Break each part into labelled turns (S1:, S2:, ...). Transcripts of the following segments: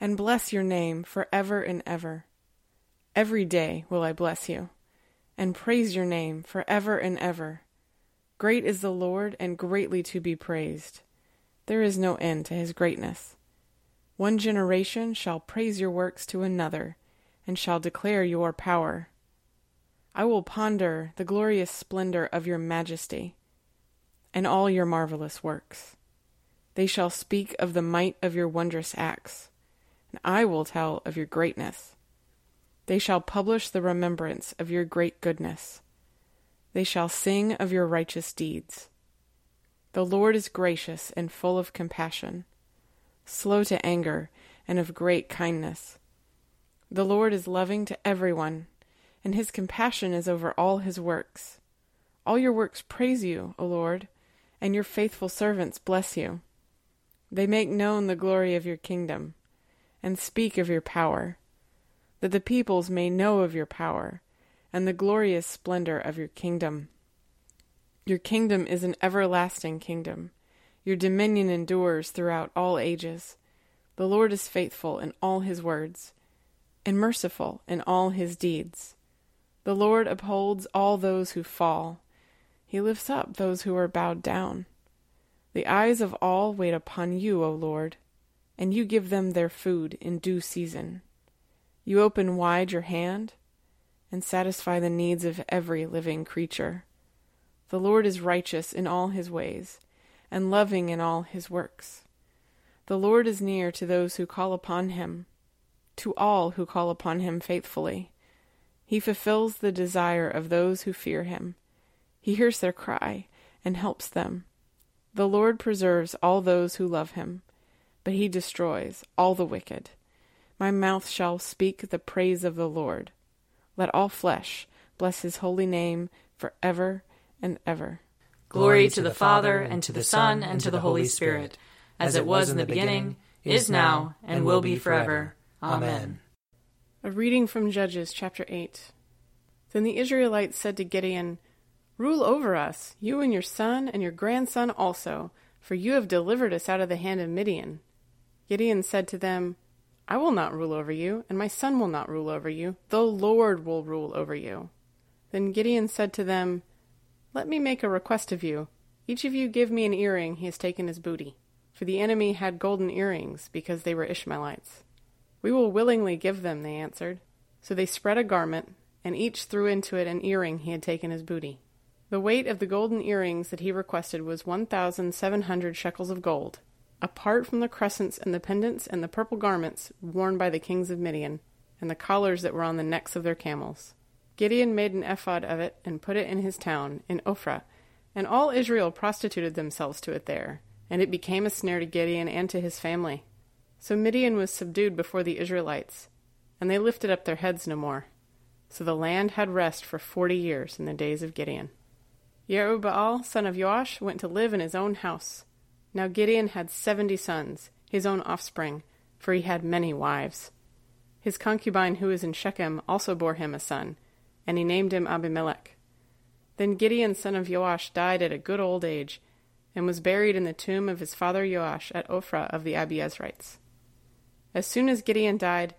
S1: and bless your name for ever and ever. Every day will I bless you, and praise your name for ever and ever. Great is the Lord, and greatly to be praised. There is no end to his greatness. One generation shall praise your works to another, and shall declare your power. I will ponder the glorious splendor of your majesty and all your marvelous works. They shall speak of the might of your wondrous acts, and I will tell of your greatness. They shall publish the remembrance of your great goodness. They shall sing of your righteous deeds. The Lord is gracious and full of compassion, slow to anger, and of great kindness. The Lord is loving to everyone, and his compassion is over all his works. All your works praise you, O Lord and your faithful servants bless you. They make known the glory of your kingdom, and speak of your power, that the peoples may know of your power, and the glorious splendor of your kingdom. Your kingdom is an everlasting kingdom. Your dominion endures throughout all ages. The Lord is faithful in all his words, and merciful in all his deeds. The Lord upholds all those who fall he lifts up those who are bowed down. The eyes of all wait upon you, O Lord, and you give them their food in due season. You open wide your hand and satisfy the needs of every living creature. The Lord is righteous in all his ways and loving in all his works. The Lord is near to those who call upon him, to all who call upon him faithfully. He fulfills the desire of those who fear him. He hears their cry and helps them. The Lord preserves all those who love him, but he destroys all the wicked. My mouth shall speak the praise of the Lord. Let all flesh bless his holy name for ever and ever.
S2: Glory to the Father, and to the Son, and to the Holy Spirit, as it was in the beginning, is now, and will be forever. Amen.
S1: A reading from Judges chapter 8. Then the Israelites said to Gideon, Rule over us, you and your son and your grandson also, for you have delivered us out of the hand of Midian. Gideon said to them, I will not rule over you, and my son will not rule over you. The Lord will rule over you. Then Gideon said to them, Let me make a request of you. Each of you give me an earring he has taken as booty. For the enemy had golden earrings, because they were Ishmaelites. We will willingly give them, they answered. So they spread a garment, and each threw into it an earring he had taken as booty. The weight of the golden earrings that he requested was 1,700 shekels of gold, apart from the crescents and the pendants and the purple garments worn by the kings of Midian. and the collars that were on the necks of their camels. Gideon made an ephod of it and put it in his town, in Ophrah, and all Israel prostituted themselves to it there, and it became a snare to Gideon and to his family. So Midian was subdued before the Israelites, and they lifted up their heads no more. So the land had rest for forty years in the days of Gideon. Jerubbaal, son of Joash, went to live in his own house. Now Gideon had seventy sons, his own offspring, for he had many wives. His concubine who was in Shechem also bore him a son, and he named him Abimelech. Then Gideon son of Joash died at a good old age, and was buried in the tomb of his father Joash at Ophrah of the Abiezrites. As soon as Gideon died,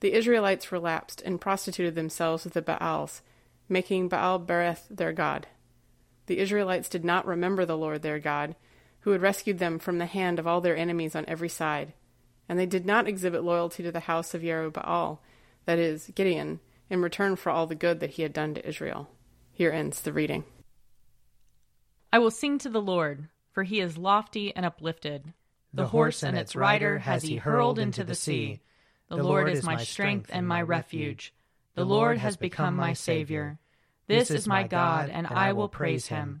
S1: the Israelites relapsed and prostituted themselves with the Baals, making Baal Berith their god. The Israelites did not remember the Lord their God, who had rescued them from the hand of all their enemies on every side, and they did not exhibit loyalty to the house of Jerubbaal, that is, Gideon, in return for all the good that he had done to Israel. Here ends the reading.
S3: I will sing to the Lord, for he is lofty and uplifted. The, the horse and its rider has he hurled into the sea. The Lord is my strength and my refuge. The Lord has become my Savior. This is my God, and I will praise him,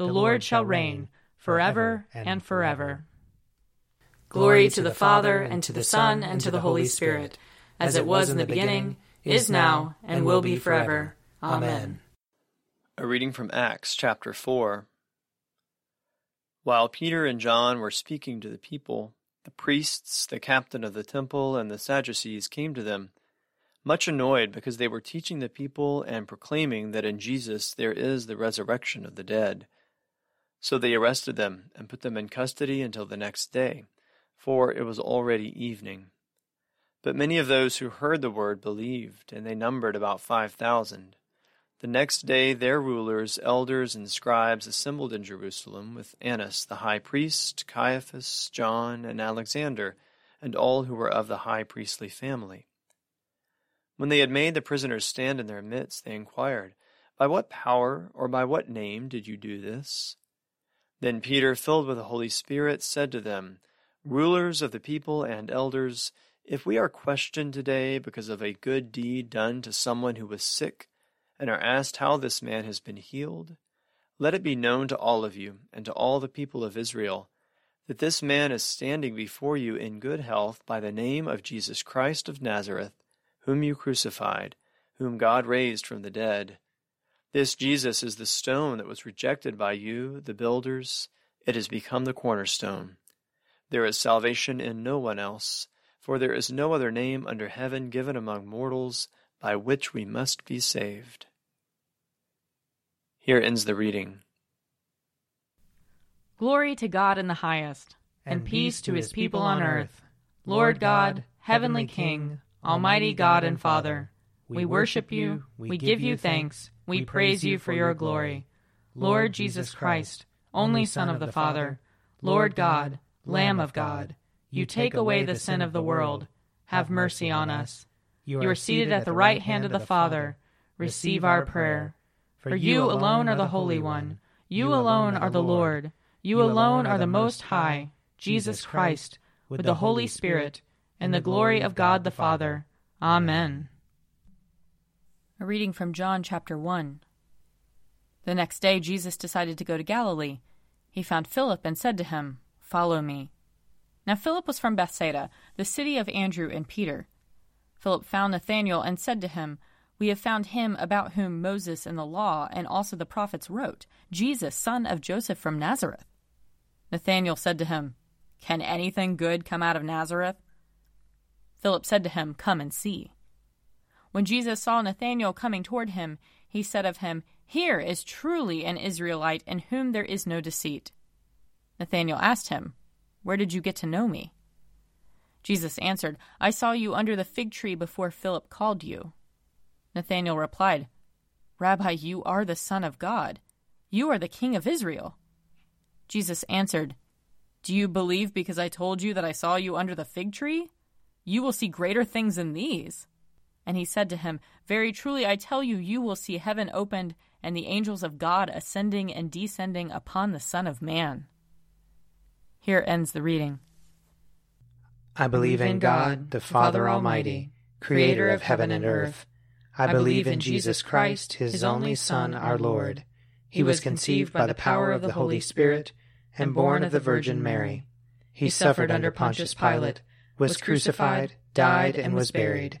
S3: The Lord shall reign forever and forever.
S4: Glory to the Father, and to the Son, and to the Holy Spirit, as it was in the beginning, is now, and will be forever. Amen.
S5: A reading from Acts chapter 4. While Peter and John were speaking to the people, the priests, the captain of the temple, and the Sadducees came to them, much annoyed because they were teaching the people and proclaiming that in Jesus there is the resurrection of the dead. So they arrested them and put them in custody until the next day, for it was already evening. But many of those who heard the word believed, and they numbered about five thousand. The next day their rulers, elders, and scribes assembled in Jerusalem with Annas the high priest, Caiaphas, John, and Alexander, and all who were of the high priestly family. When they had made the prisoners stand in their midst, they inquired, By what power or by what name did you do this? Then Peter, filled with the Holy Spirit, said to them, Rulers of the people and elders, if we are questioned today because of a good deed done to someone who was sick, and are asked how this man has been healed, let it be known to all of you and to all the people of Israel that this man is standing before you in good health by the name of Jesus Christ of Nazareth, whom you crucified, whom God raised from the dead. This Jesus is the stone that was rejected by you, the builders. It has become the cornerstone. There is salvation in no one else, for there is no other name under heaven given among mortals by which we must be saved. Here ends the reading.
S3: Glory to God in the highest, and, and peace to his people on earth. Lord God, heavenly King, almighty God and Father, we worship you, we give you thanks, we praise you for your glory. Lord Jesus Christ, only Son of the Father, Lord God, Lamb of God, you take away the sin of the world. Have mercy on us. You are seated at the right hand of the Father. Receive our prayer. For you alone are the Holy One. You alone are the Lord. You alone are the Most High, Jesus Christ, with the Holy Spirit, in the glory of God the Father. Amen.
S2: A reading from John chapter 1. The next day Jesus decided to go to Galilee. He found Philip and said to him, Follow me. Now Philip was from Bethsaida, the city of Andrew and Peter. Philip found Nathanael and said to him, We have found him about whom Moses and the law and also the prophets wrote, Jesus, son of Joseph from Nazareth. Nathanael said to him, Can anything good come out of Nazareth? Philip said to him, Come and see. When Jesus saw Nathanael coming toward him, he said of him, Here is truly an Israelite in whom there is no deceit. Nathanael asked him, Where did you get to know me? Jesus answered, I saw you under the fig tree before Philip called you. Nathanael replied, Rabbi, you are the Son of God. You are the King of Israel. Jesus answered, Do you believe because I told you that I saw you under the fig tree? You will see greater things than these. And he said to him, Very truly I tell you, you will see heaven opened and the angels of God ascending and descending upon the Son of Man. Here ends the reading.
S3: I believe in God, the Father Almighty, creator of heaven and earth. I believe in Jesus Christ, his only Son, our Lord. He was conceived by the power of the Holy Spirit and born of the Virgin Mary. He suffered under Pontius Pilate, was crucified, died, and was buried.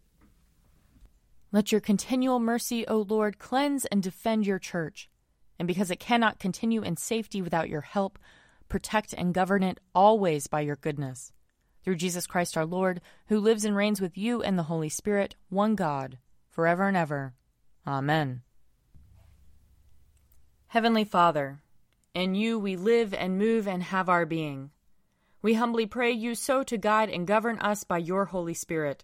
S2: Let your continual mercy, O Lord, cleanse and defend your church. And because it cannot continue in safety without your help, protect and govern it always by your goodness through Jesus Christ our Lord, who lives and reigns with you and the Holy Spirit, one God, forever and ever. Amen. Heavenly Father, in you we live and move and have our being. We humbly pray you so to guide and govern us by your Holy Spirit,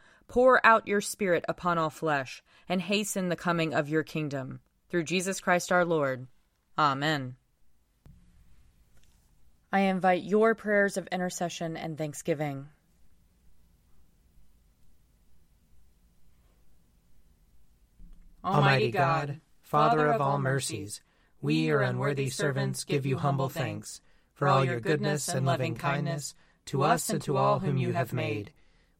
S2: Pour out your Spirit upon all flesh, and hasten the coming of your kingdom. Through Jesus Christ our Lord. Amen. I invite your prayers of intercession and thanksgiving.
S3: Almighty God, Father of all mercies, we, your unworthy servants, give you humble thanks for all your goodness and loving kindness to us and to all whom you have made.